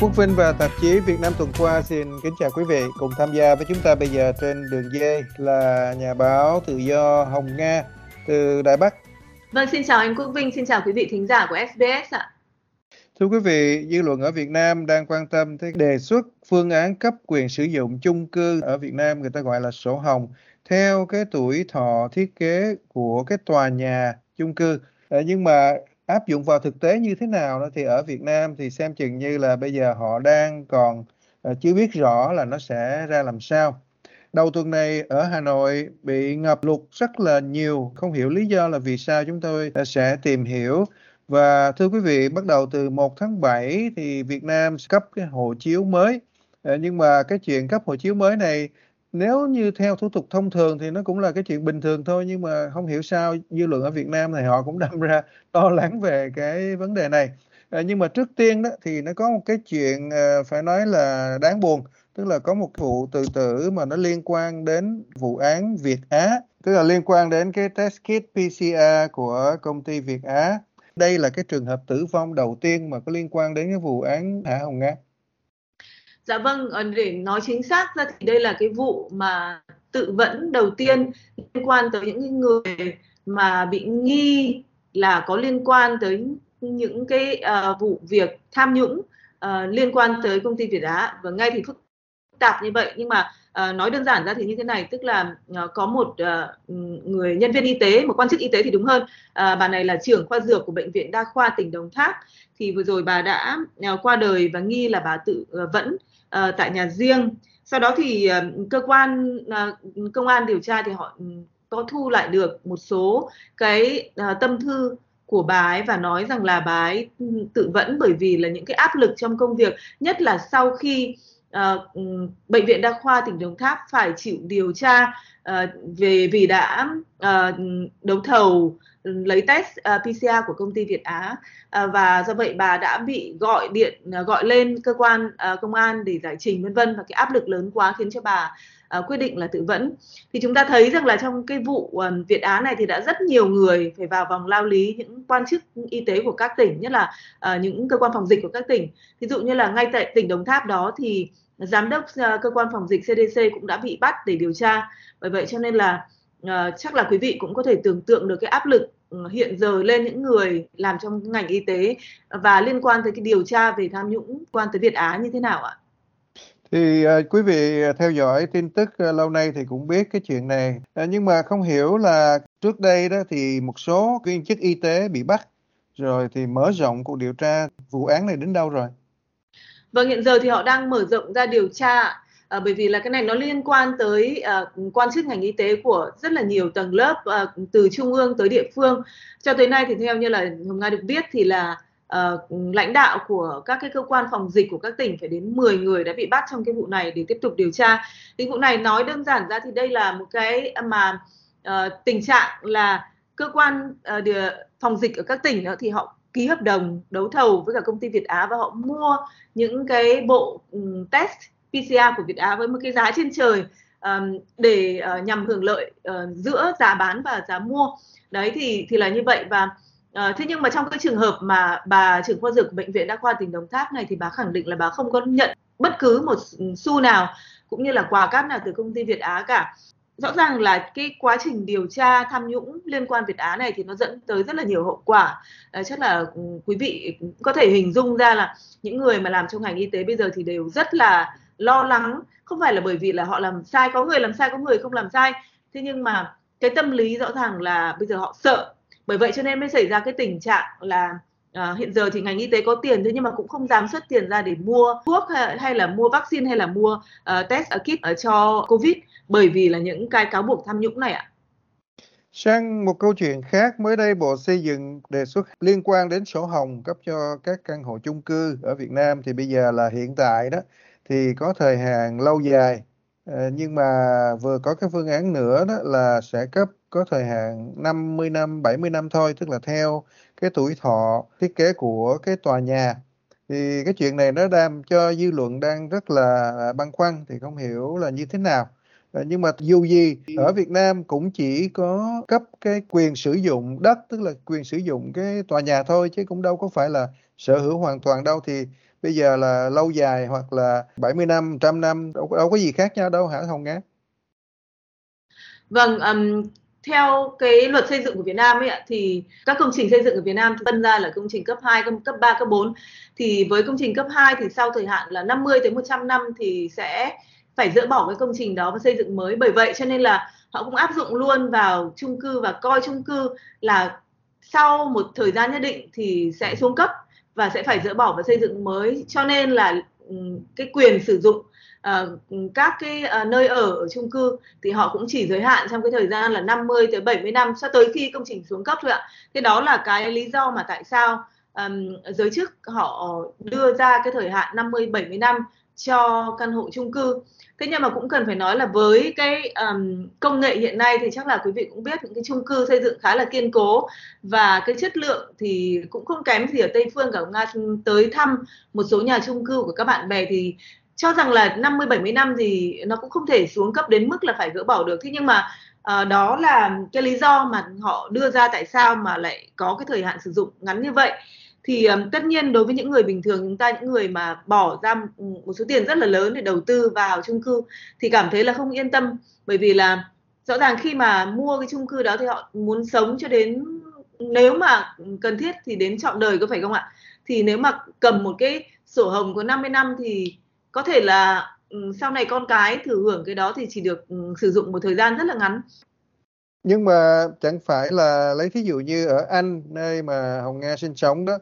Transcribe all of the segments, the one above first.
Quốc Vinh và tạp chí Việt Nam tuần qua xin kính chào quý vị. Cùng tham gia với chúng ta bây giờ trên đường dây là nhà báo tự do Hồng Nga từ Đài Bắc. Vâng, xin chào anh Quốc Vinh, xin chào quý vị thính giả của SBS ạ. Thưa quý vị, dư luận ở Việt Nam đang quan tâm tới đề xuất phương án cấp quyền sử dụng chung cư ở Việt Nam người ta gọi là sổ hồng theo cái tuổi thọ thiết kế của cái tòa nhà chung cư. Ờ, nhưng mà áp dụng vào thực tế như thế nào đó thì ở Việt Nam thì xem chừng như là bây giờ họ đang còn uh, chưa biết rõ là nó sẽ ra làm sao. Đầu tuần này ở Hà Nội bị ngập lụt rất là nhiều, không hiểu lý do là vì sao chúng tôi ờ, sẽ tìm hiểu. Và thưa quý vị, bắt đầu từ 1 tháng 7 thì Việt Nam cấp cái hộ chiếu mới. Ờ, nhưng mà cái chuyện cấp hộ chiếu mới này nếu như theo thủ tục thông thường thì nó cũng là cái chuyện bình thường thôi nhưng mà không hiểu sao dư luận ở Việt Nam thì họ cũng đâm ra lo lắng về cái vấn đề này. À, nhưng mà trước tiên đó thì nó có một cái chuyện à, phải nói là đáng buồn tức là có một vụ tự tử mà nó liên quan đến vụ án Việt Á tức là liên quan đến cái test kit PCR của công ty Việt Á. Đây là cái trường hợp tử vong đầu tiên mà có liên quan đến cái vụ án Hạ Hồng Nga. Dạ vâng, ờ, để nói chính xác ra thì đây là cái vụ mà tự vẫn đầu tiên liên quan tới những người mà bị nghi là có liên quan tới những cái uh, vụ việc tham nhũng uh, liên quan tới công ty Việt Á. Và ngay thì phức tạp như vậy nhưng mà uh, nói đơn giản ra thì như thế này tức là uh, có một uh, người nhân viên y tế một quan chức y tế thì đúng hơn. Uh, bà này là trưởng khoa dược của bệnh viện đa khoa tỉnh Đồng Tháp. Thì vừa rồi bà đã uh, qua đời và nghi là bà tự uh, vẫn uh, tại nhà riêng. Sau đó thì uh, cơ quan uh, công an điều tra thì họ ừ, có thu lại được một số cái uh, tâm thư của bà ấy và nói rằng là bà ấy ừ, tự vẫn bởi vì là những cái áp lực trong công việc nhất là sau khi uh, bệnh viện đa khoa tỉnh Đồng Tháp phải chịu điều tra uh, về vì đã uh, đấu thầu lấy test ờ, uh, PCR của công ty Việt Á. Uh, và do vậy bà đã bị gọi điện uh, gọi lên cơ quan uh, công an để giải trình vân vân. Và cái áp lực lớn quá khiến cho bà uh, quyết định là tự vẫn. Thì chúng ta thấy rằng là trong cái vụ uh, Việt Á này thì đã rất nhiều người phải vào vòng lao lý những quan chức y tế của các tỉnh nhất là uh, những cơ quan phòng dịch của các tỉnh. Ví dụ như là ngay tại tỉnh Đồng Tháp đó thì giám đốc uh, cơ quan phòng dịch CDC cũng đã bị bắt để điều tra bởi vậy cho nên là uh, chắc là quý vị cũng có thể tưởng tượng được cái áp lực ừ, hiện giờ lên những người làm trong ngành y tế và liên quan tới cái điều tra về tham nhũng quan tới Việt Á như thế nào ạ? Thì uh, quý vị theo dõi tin tức uh, lâu nay thì cũng biết cái chuyện này. Uh, nhưng mà không hiểu là trước đây đó thì một số viên chức y tế bị bắt rồi thì mở rộng cuộc điều tra vụ án này đến đâu rồi? Vâng, hiện giờ thì họ đang mở rộng ra điều tra à, bởi vì là cái này nó liên quan tới à, quan chức ngành y tế của rất là nhiều tầng lớp à, từ trung ương tới địa phương cho tới nay thì theo như là hồng nga được biết thì là à, lãnh đạo của các cái cơ quan phòng dịch của các tỉnh phải đến 10 người đã bị bắt trong cái vụ này để tiếp tục điều tra. Thì vụ này nói đơn giản ra thì đây là một cái mà à, tình trạng là cơ quan à, địa, phòng dịch ở các tỉnh đó thì họ ký hợp đồng đấu thầu với cả công ty Việt Á và họ mua những cái bộ ừ, test PCR của Việt Á với một cái giá trên trời um, để uh, nhằm hưởng lợi uh, giữa giá bán và giá mua. Đấy thì thì là như vậy. Và uh, thế nhưng mà trong cái trường hợp mà bà trưởng khoa dược bệnh viện đa khoa tỉnh Đồng Tháp này thì bà khẳng định là bà không có nhận bất cứ một xu nào cũng như là quà cáp nào từ công ty Việt Á cả rõ ràng là cái quá trình điều tra tham nhũng liên quan Việt Á này thì nó dẫn tới rất là nhiều hậu quả. À, chắc là ừ, quý vị có thể hình dung ra là những người mà làm trong ngành y tế bây giờ thì đều rất là lo lắng. Không phải là bởi vì là họ làm sai có người làm sai có người không làm sai. Thế nhưng mà cái tâm lý rõ ràng là bây giờ họ sợ. Bởi vậy cho nên mới xảy ra cái tình trạng là À, hiện giờ thì ngành y tế có tiền thế nhưng mà cũng không dám xuất tiền ra để mua thuốc hay, hay là mua vaccine hay là mua uh, test ờ, kit uh, cho covid bởi vì là những cái cáo buộc tham nhũng này ạ. Sang một câu chuyện khác, mới đây Bộ Xây dựng đề xuất liên quan đến sổ hồng cấp cho các căn hộ chung cư ở Việt Nam thì bây giờ là hiện tại đó thì có thời hạn lâu dài ờ, nhưng mà vừa có cái phương án nữa đó là sẽ cấp có thời hạn 50 năm, 70 năm thôi, tức là theo cái tuổi thọ thiết kế của cái tòa nhà. Thì cái chuyện này nó đang cho dư luận đang rất là băn khoăn thì không hiểu là như thế nào. Ờ, nhưng mà dù gì ở Việt Nam cũng chỉ có cấp cái quyền sử dụng đất tức là quyền sử dụng cái tòa nhà thôi chứ cũng đâu có phải là sở hữu hoàn toàn đâu. Thì bây giờ là lâu dài hoặc là 70 năm, trăm năm đâu, đâu có gì khác nhau đâu hả Hồng Nga? Vâng, um, theo cái luật xây dựng của Việt Nam ấy ạ thì các công trình xây dựng ở Việt Nam phân ra là công trình cấp 2, cấp 3, cấp 4 thì với công trình cấp 2 thì sau thời hạn là 50 tới 100 năm thì sẽ phải dỡ bỏ cái công trình đó và xây dựng mới bởi vậy cho nên là họ cũng áp dụng luôn vào chung cư và coi chung cư là sau một thời gian nhất định thì sẽ xuống cấp và sẽ phải dỡ bỏ và xây dựng mới cho nên là ừ, cái quyền sử dụng uh, các cái uh, nơi ở ở chung cư thì họ cũng chỉ giới hạn trong cái thời gian là 50 tới 70 năm cho tới khi công trình xuống cấp thôi ạ. Thế đó là cái lý do mà tại sao um, giới chức họ đưa ra cái thời hạn 50 70 năm cho căn hộ chung cư. Thế nhưng mà cũng cần phải nói là với cái um, công nghệ hiện nay thì chắc là quý vị cũng biết những cái chung cư xây dựng khá là kiên cố và cái chất lượng thì cũng không kém gì ở tây phương cả nga tới thăm một số nhà chung cư của các bạn bè thì cho rằng là 50 70 năm thì nó cũng không thể xuống cấp đến mức là phải gỡ bỏ được. Thế nhưng mà uh, đó là cái lý do mà họ đưa ra tại sao mà lại có cái thời hạn sử dụng ngắn như vậy thì um, tất nhiên đối với những người bình thường chúng ta những người mà bỏ ra một số tiền rất là lớn để đầu tư vào chung cư thì cảm thấy là không yên tâm. Bởi vì là rõ ràng khi mà mua cái chung cư đó thì họ muốn sống cho đến nếu mà cần thiết thì đến trọn đời có phải không ạ? Thì nếu mà cầm một cái sổ hồng có 50 năm thì có thể là sau này con cái thử hưởng cái đó thì chỉ được sử dụng một thời gian rất là ngắn. Nhưng mà chẳng phải là lấy thí dụ như ở Anh nơi mà Hồng Nga sinh sống đó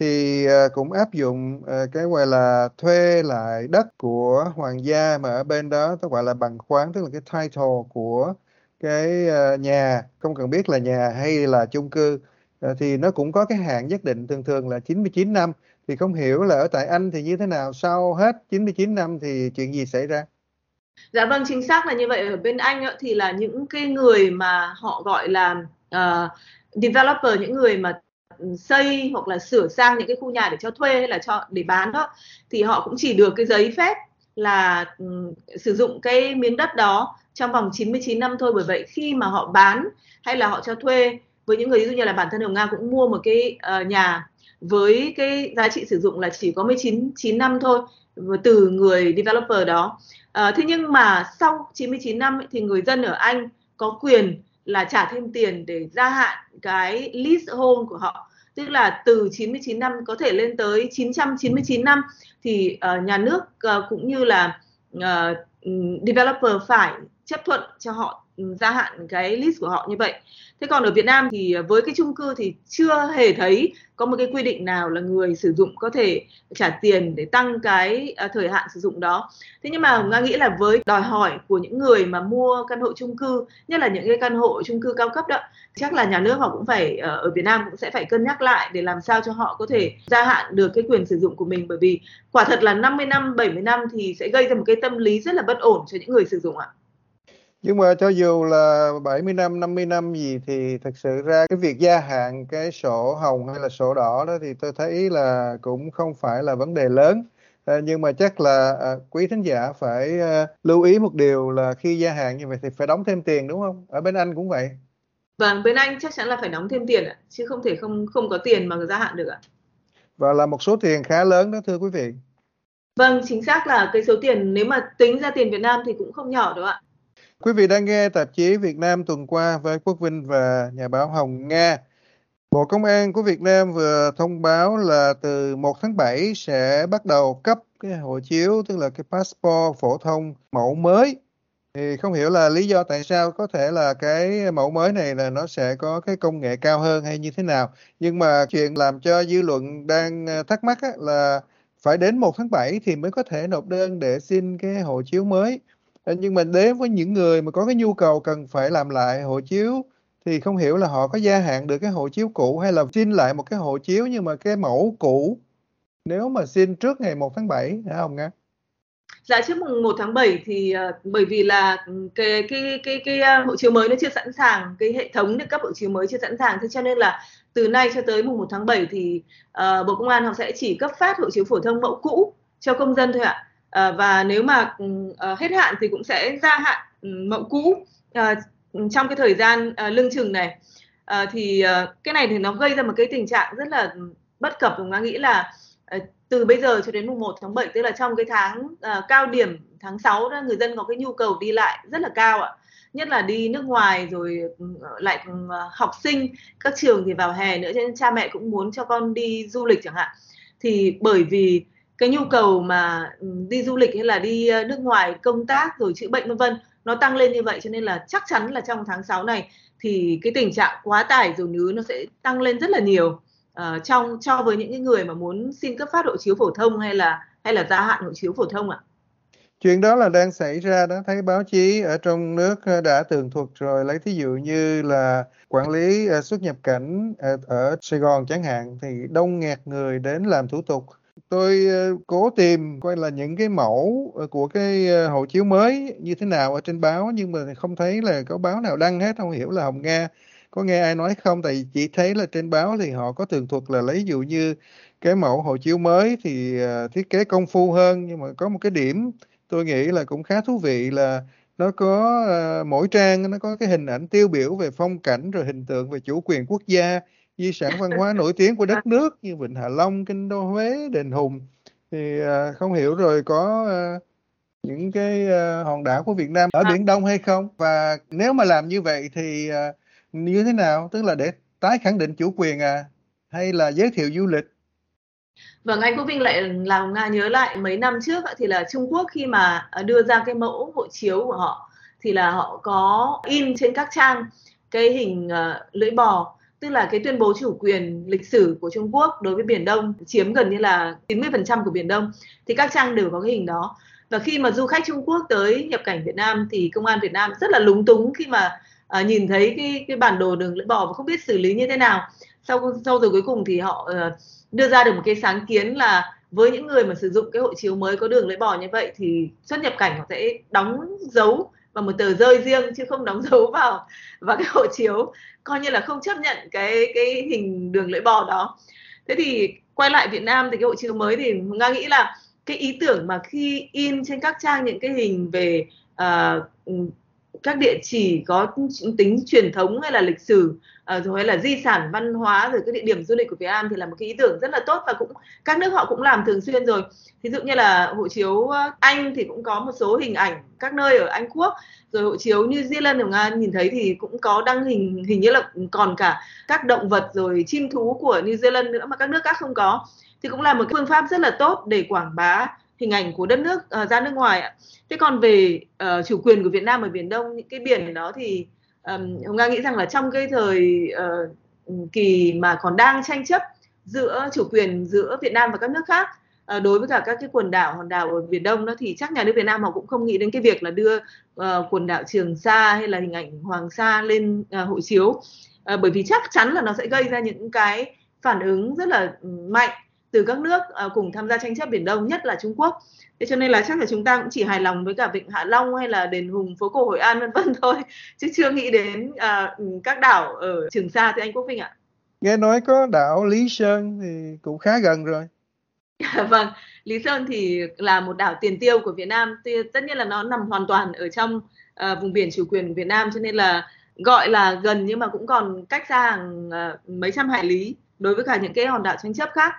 thì ờ, cũng áp dụng ờ, cái gọi là thuê lại đất của hoàng gia mà ở bên đó tôi gọi là bằng khoáng tức là cái title của cái ờ, nhà không cần biết là nhà hay là chung cư. Thì nó cũng có cái hạn nhất định thường thường là 99 năm. Thì không hiểu là ở tại Anh thì như thế nào sau hết 99 năm thì chuyện gì xảy ra? Dạ vâng chính xác là như vậy. Ở bên Anh thì là những cái người mà họ gọi là uh, developer những người mà xây hoặc là sửa sang những cái khu nhà để cho thuê hay là cho để bán đó thì họ cũng chỉ được cái giấy phép là um, sử dụng cái miếng đất đó trong vòng 99 năm thôi bởi vậy khi mà họ bán hay là họ cho thuê với những người ví dụ như là bản thân Hồng Nga cũng mua một cái uh, nhà với cái giá trị sử dụng là chỉ có 19 9 năm thôi từ người developer đó. À, thế nhưng mà sau 99 năm ấy, thì người dân ở Anh có quyền là trả thêm tiền để gia hạn cái leasehold của họ tức là từ 99 năm có thể lên tới 999 năm thì uh, nhà nước uh, cũng như là uh, developer phải chấp thuận cho họ gia hạn cái list của họ như vậy. Thế còn ở Việt Nam thì à, với cái chung cư thì chưa hề thấy có một cái quy định nào là người sử dụng có thể trả tiền để tăng cái à, thời hạn sử dụng đó. Thế nhưng mà nga nghĩ là với đòi hỏi của những người mà mua căn hộ chung cư, nhất là những cái căn hộ chung cư cao cấp đó, chắc là nhà nước họ cũng phải à, ở Việt Nam cũng sẽ phải cân nhắc lại để làm sao cho họ có thể gia hạn được cái quyền sử dụng của mình bởi vì quả thật là 50 năm, 70 năm thì sẽ gây ra một cái tâm lý rất là bất ổn cho những người sử dụng ạ. Nhưng mà cho dù là 70 năm, 50 năm gì thì thật sự ra cái việc gia hạn cái sổ hồng hay là sổ đỏ đó thì tôi thấy là cũng không phải là vấn đề lớn. À, nhưng mà chắc là à, quý thính giả phải à, lưu ý một điều là khi gia hạn như vậy thì phải đóng thêm tiền đúng không? Ở bên Anh cũng vậy. Vâng, bên Anh chắc chắn là phải đóng thêm tiền ạ, chứ không thể không không có tiền mà gia hạn được ạ. Và là một số tiền khá lớn đó thưa quý vị. Vâng, chính xác là cái số tiền nếu mà tính ra tiền Việt Nam thì cũng không nhỏ đâu ạ. Quý vị đang nghe tạp chí Việt Nam tuần qua với Quốc Vinh và nhà báo Hồng Nga. Bộ Công an của Việt Nam vừa thông báo là từ 1 tháng 7 sẽ bắt đầu cấp cái hộ chiếu, tức là cái passport phổ thông mẫu mới. Thì không hiểu là lý do tại sao có thể là cái mẫu mới này là nó sẽ có cái công nghệ cao hơn hay như thế nào. Nhưng mà chuyện làm cho dư luận đang ờ, thắc mắc là phải đến 1 tháng 7 thì mới có thể nộp đơn để xin cái hộ chiếu mới nhưng mà đến với những người mà có cái nhu cầu cần phải làm lại hộ chiếu thì không hiểu là họ có gia hạn được cái hộ chiếu cũ hay là xin lại một cái hộ chiếu nhưng mà cái mẫu cũ. Nếu mà xin trước ngày 1 tháng 7 hả ông Nga? Dạ trước mùng 1 tháng 7 thì uh, bởi vì là ừ, cái cái cái cái uh, hộ chiếu mới nó chưa sẵn sàng, cái hệ thống để cấp hộ chiếu mới chưa sẵn sàng. Thế cho nên là từ nay cho tới mùng 1 tháng 7 thì uh, Bộ Công an họ sẽ chỉ cấp phát hộ chiếu phổ thông mẫu cũ cho công dân thôi ạ à, và nếu mà ừ, ờ, hết hạn thì cũng sẽ gia hạn ừ, mẫu cũ ờ, trong cái thời gian lưng chừng này. Thì cái này thì nó gây ra một cái tình trạng rất là bất cập chúng ta nghĩ là từ bây giờ cho đến mùng 1 tháng 7 tức là trong cái tháng cao điểm tháng 6 đó người dân có cái nhu cầu đi lại rất là cao ạ. Nhất là đi nước ngoài rồi ừ, lại học sinh các trường thì vào hè nữa cho nên cha mẹ cũng muốn cho con đi du lịch chẳng hạn. Thì bởi vì cái nhu cầu mà ừ, đi du lịch hay là đi ờ, nước ngoài công tác rồi chữa bệnh vân vân nó tăng lên như vậy cho nên là chắc chắn là trong tháng 6 này thì cái tình trạng quá tải rồi nứ nó sẽ tăng lên rất là nhiều uh, trong cho với những cái người mà muốn xin cấp phát hộ chiếu phổ thông hay là hay là gia hạn hộ chiếu phổ thông ạ? Chuyện đó là đang xảy ra đó, thấy báo chí ở trong nước ờ, đã tường thuật rồi, lấy thí dụ như là quản lý xuất nhập cảnh ở, ở Sài Gòn chẳng hạn thì đông nghẹt người đến làm thủ tục. Tôi ờ, cố tìm coi là những cái mẫu ờ, của cái ờ, hộ chiếu mới như thế nào ở trên báo nhưng mà không thấy là có báo nào đăng hết, không hiểu là Hồng Nga có nghe ai nói không. Tại chỉ thấy là trên báo thì họ có tường thuật là lấy dụ như cái mẫu hộ chiếu mới thì thiết kế công phu hơn nhưng mà có một cái điểm tôi nghĩ là cũng khá thú vị là nó có mỗi trang nó có cái hình ảnh tiêu biểu về phong cảnh rồi hình tượng về chủ quyền quốc gia di sản văn hóa nổi tiếng của đất nước như vịnh Hạ Long, kinh đô Huế, đền Hùng. Thì uh, không hiểu rồi có uh, những cái uh, hòn đảo của Việt Nam ở biển Đông hay không? Và nếu mà làm như vậy thì uh, như thế nào? Tức là để tái khẳng định chủ quyền à hay là giới thiệu du lịch? Vâng, anh Quốc Vinh lại làm Nga nhớ lại mấy năm trước thì là Trung Quốc khi mà à, đưa ra cái mẫu hộ chiếu của họ thì là họ có in trên các trang cái hình uh, lưỡi bò tức là cái tuyên bố chủ quyền lịch sử của Trung Quốc đối với Biển Đông chiếm gần như là 90% của Biển Đông thì các trang đều có cái hình đó. Và khi mà du khách Trung Quốc tới nhập cảnh Việt Nam thì công an Việt Nam rất là lúng túng khi mà à, nhìn thấy cái cái bản đồ đường lưỡi bò và không biết xử lý như thế nào. Sau sau rồi cuối cùng thì họ uh, đưa ra được một cái sáng kiến là với những người mà sử dụng cái hộ chiếu mới có đường lưỡi bò như vậy thì xuất nhập cảnh họ sẽ đóng dấu và một tờ rơi riêng chứ không đóng dấu vào vào cái hộ chiếu. Coi như là không chấp nhận cái cái hình đường lưỡi bò đó. Thế thì quay lại Việt Nam thì cái hộ chiếu mới thì nga nghĩ là cái ý tưởng mà khi in trên các trang những cái hình về uh, các địa chỉ có tính truyền thống hay là lịch sử uh, rồi hay là di sản văn hóa rồi các địa điểm du lịch của Việt Nam thì là một cái ý tưởng rất là tốt và cũng các nước họ cũng làm thường xuyên rồi. Ví dụ như là hộ chiếu ờ, Anh thì cũng có một số hình ảnh các nơi ở Anh Quốc rồi hộ chiếu New Zealand của Nga nhìn thấy thì cũng có đăng hình hình như là còn cả các động vật rồi chim thú của New Zealand nữa mà các nước khác không có. Thì cũng là một phương pháp rất là tốt để quảng bá hình ảnh của đất nước uh, ra nước ngoài ạ. Thế còn về uh, chủ quyền của Việt Nam ở biển Đông những cái biển đó thì um, Hồng Nga nghĩ rằng là trong cái thời uh, kỳ mà còn đang tranh chấp giữa chủ quyền giữa Việt Nam và các nước khác uh, đối với cả các cái quần đảo hòn đảo ở biển Đông đó thì chắc nhà nước Việt Nam họ cũng không nghĩ đến cái việc là đưa uh, quần đảo Trường Sa hay là hình ảnh Hoàng Sa lên uh, hộ chiếu uh, bởi vì chắc chắn là nó sẽ gây ra những cái phản ứng rất là mạnh từ các nước uh, cùng tham gia tranh chấp biển Đông nhất là Trung Quốc. Thế cho nên là chắc là chúng ta cũng chỉ hài lòng với cả vịnh Hạ Long hay là đền Hùng phố cổ Hội An vân vân thôi chứ chưa nghĩ đến uh, các đảo ở Trường Sa thì anh Quốc Vinh ạ. Nghe nói có đảo Lý Sơn thì cũng khá gần rồi. Vâng Lý Sơn thì là một đảo tiền tiêu của Việt Nam thì tất nhiên là nó nằm hoàn toàn ở trong uh, vùng biển chủ quyền của Việt Nam cho nên là gọi là gần nhưng mà cũng còn cách xa hàng uh, mấy trăm hải lý đối với cả những cái hòn đảo tranh chấp khác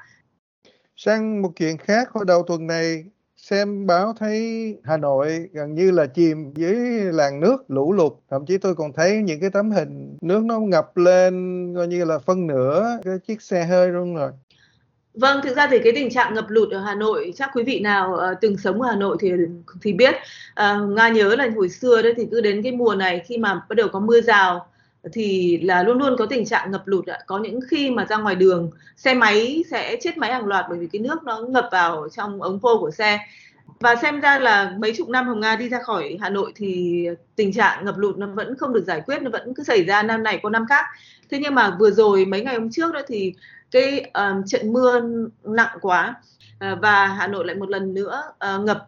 Sang một chuyện khác, hồi đầu tuần này xem báo thấy Hà Nội gần như là chìm dưới làn nước lũ lụt thậm chí tôi còn thấy những cái tấm hình nước nó ngập lên coi như là phân nửa cái chiếc xe hơi luôn rồi Vâng, thực ra thì cái tình trạng ngập lụt ở Hà Nội chắc quý vị nào uh, từng sống ở Hà Nội thì thì biết. Uh, Nga nhớ là hồi xưa đấy thì cứ đến cái mùa này khi mà bắt đầu có mưa rào thì là luôn luôn có tình trạng ngập lụt ạ. Có những khi mà ra ngoài đường xe máy sẽ chết máy hàng loạt bởi vì cái nước nó ngập vào trong ống phô của xe. Và xem ra là mấy chục năm Hồng Nga đi ra khỏi Hà Nội thì tình trạng ngập lụt nó vẫn không được giải quyết, nó vẫn cứ xảy ra năm này qua năm khác. Thế nhưng mà vừa rồi mấy ngày hôm trước đó thì cái um, trận mưa nặng quá uh, và Hà Nội lại một lần nữa uh, ngập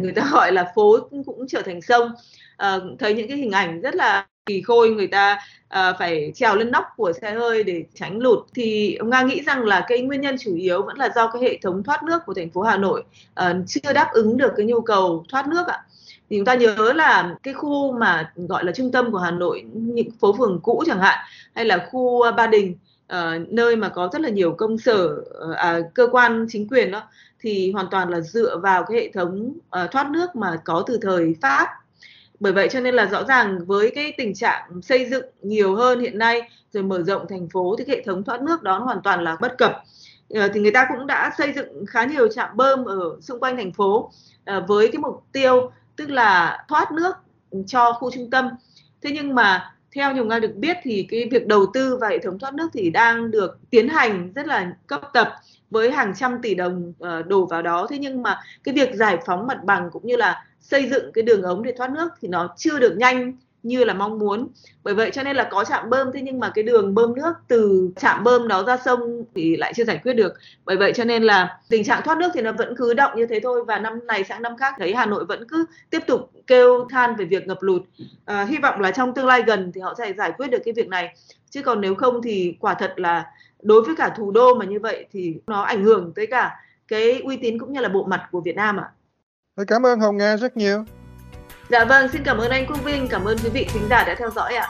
người ta gọi là phố cũng trở thành sông uh, thấy những cái hình ảnh rất là kỳ khôi người ta uh, phải trèo lên nóc của xe hơi để tránh lụt. Thì ông nga nghĩ rằng là cái nguyên nhân chủ yếu vẫn là do cái hệ thống thoát nước của thành phố hà nội uh, chưa đáp ứng được cái nhu cầu thoát nước ạ. Thì chúng ta nhớ là cái khu mà gọi là trung tâm của hà nội những phố phường cũ chẳng hạn hay là khu ba đình uh, nơi mà có rất là nhiều công sở uh, à, cơ quan chính quyền đó thì hoàn toàn là dựa vào cái hệ thống uh, thoát nước mà có từ thời Pháp bởi vậy cho nên là rõ ràng với cái tình trạng xây dựng nhiều hơn hiện nay, rồi mở rộng thành phố, thì hệ thống thoát nước đó hoàn toàn là bất cập. Ờ, thì người ta cũng đã xây dựng khá nhiều trạm bơm ở xung quanh thành phố ờ, với cái mục tiêu tức là thoát nước cho khu trung tâm. Thế nhưng mà theo nhiều người được biết thì cái việc đầu tư vào hệ thống thoát nước thì đang được tiến hành rất là cấp tập với hàng trăm tỷ đồng ờ, đổ vào đó. Thế nhưng mà cái việc giải phóng mặt bằng cũng như là xây dựng cái đường ống để thoát nước thì nó chưa được nhanh như là mong muốn bởi vậy cho nên là có trạm bơm thế nhưng mà cái đường bơm nước từ trạm bơm đó ra sông thì lại chưa giải quyết được bởi vậy cho nên là tình trạng thoát nước thì nó vẫn cứ động như thế thôi và năm này sang năm khác thấy Hà Nội vẫn cứ tiếp tục kêu than về việc ngập lụt à, hy vọng là trong tương lai gần thì họ sẽ giải quyết được cái việc này chứ còn nếu không thì quả thật là đối với cả thủ đô mà như vậy thì nó ảnh hưởng tới cả cái uy tín cũng như là bộ mặt của Việt Nam ạ. À. Cảm ơn Hồng Nga rất nhiều. Dạ vâng, xin cảm ơn anh Quốc Vinh, cảm ơn quý vị khán giả đã theo dõi ạ.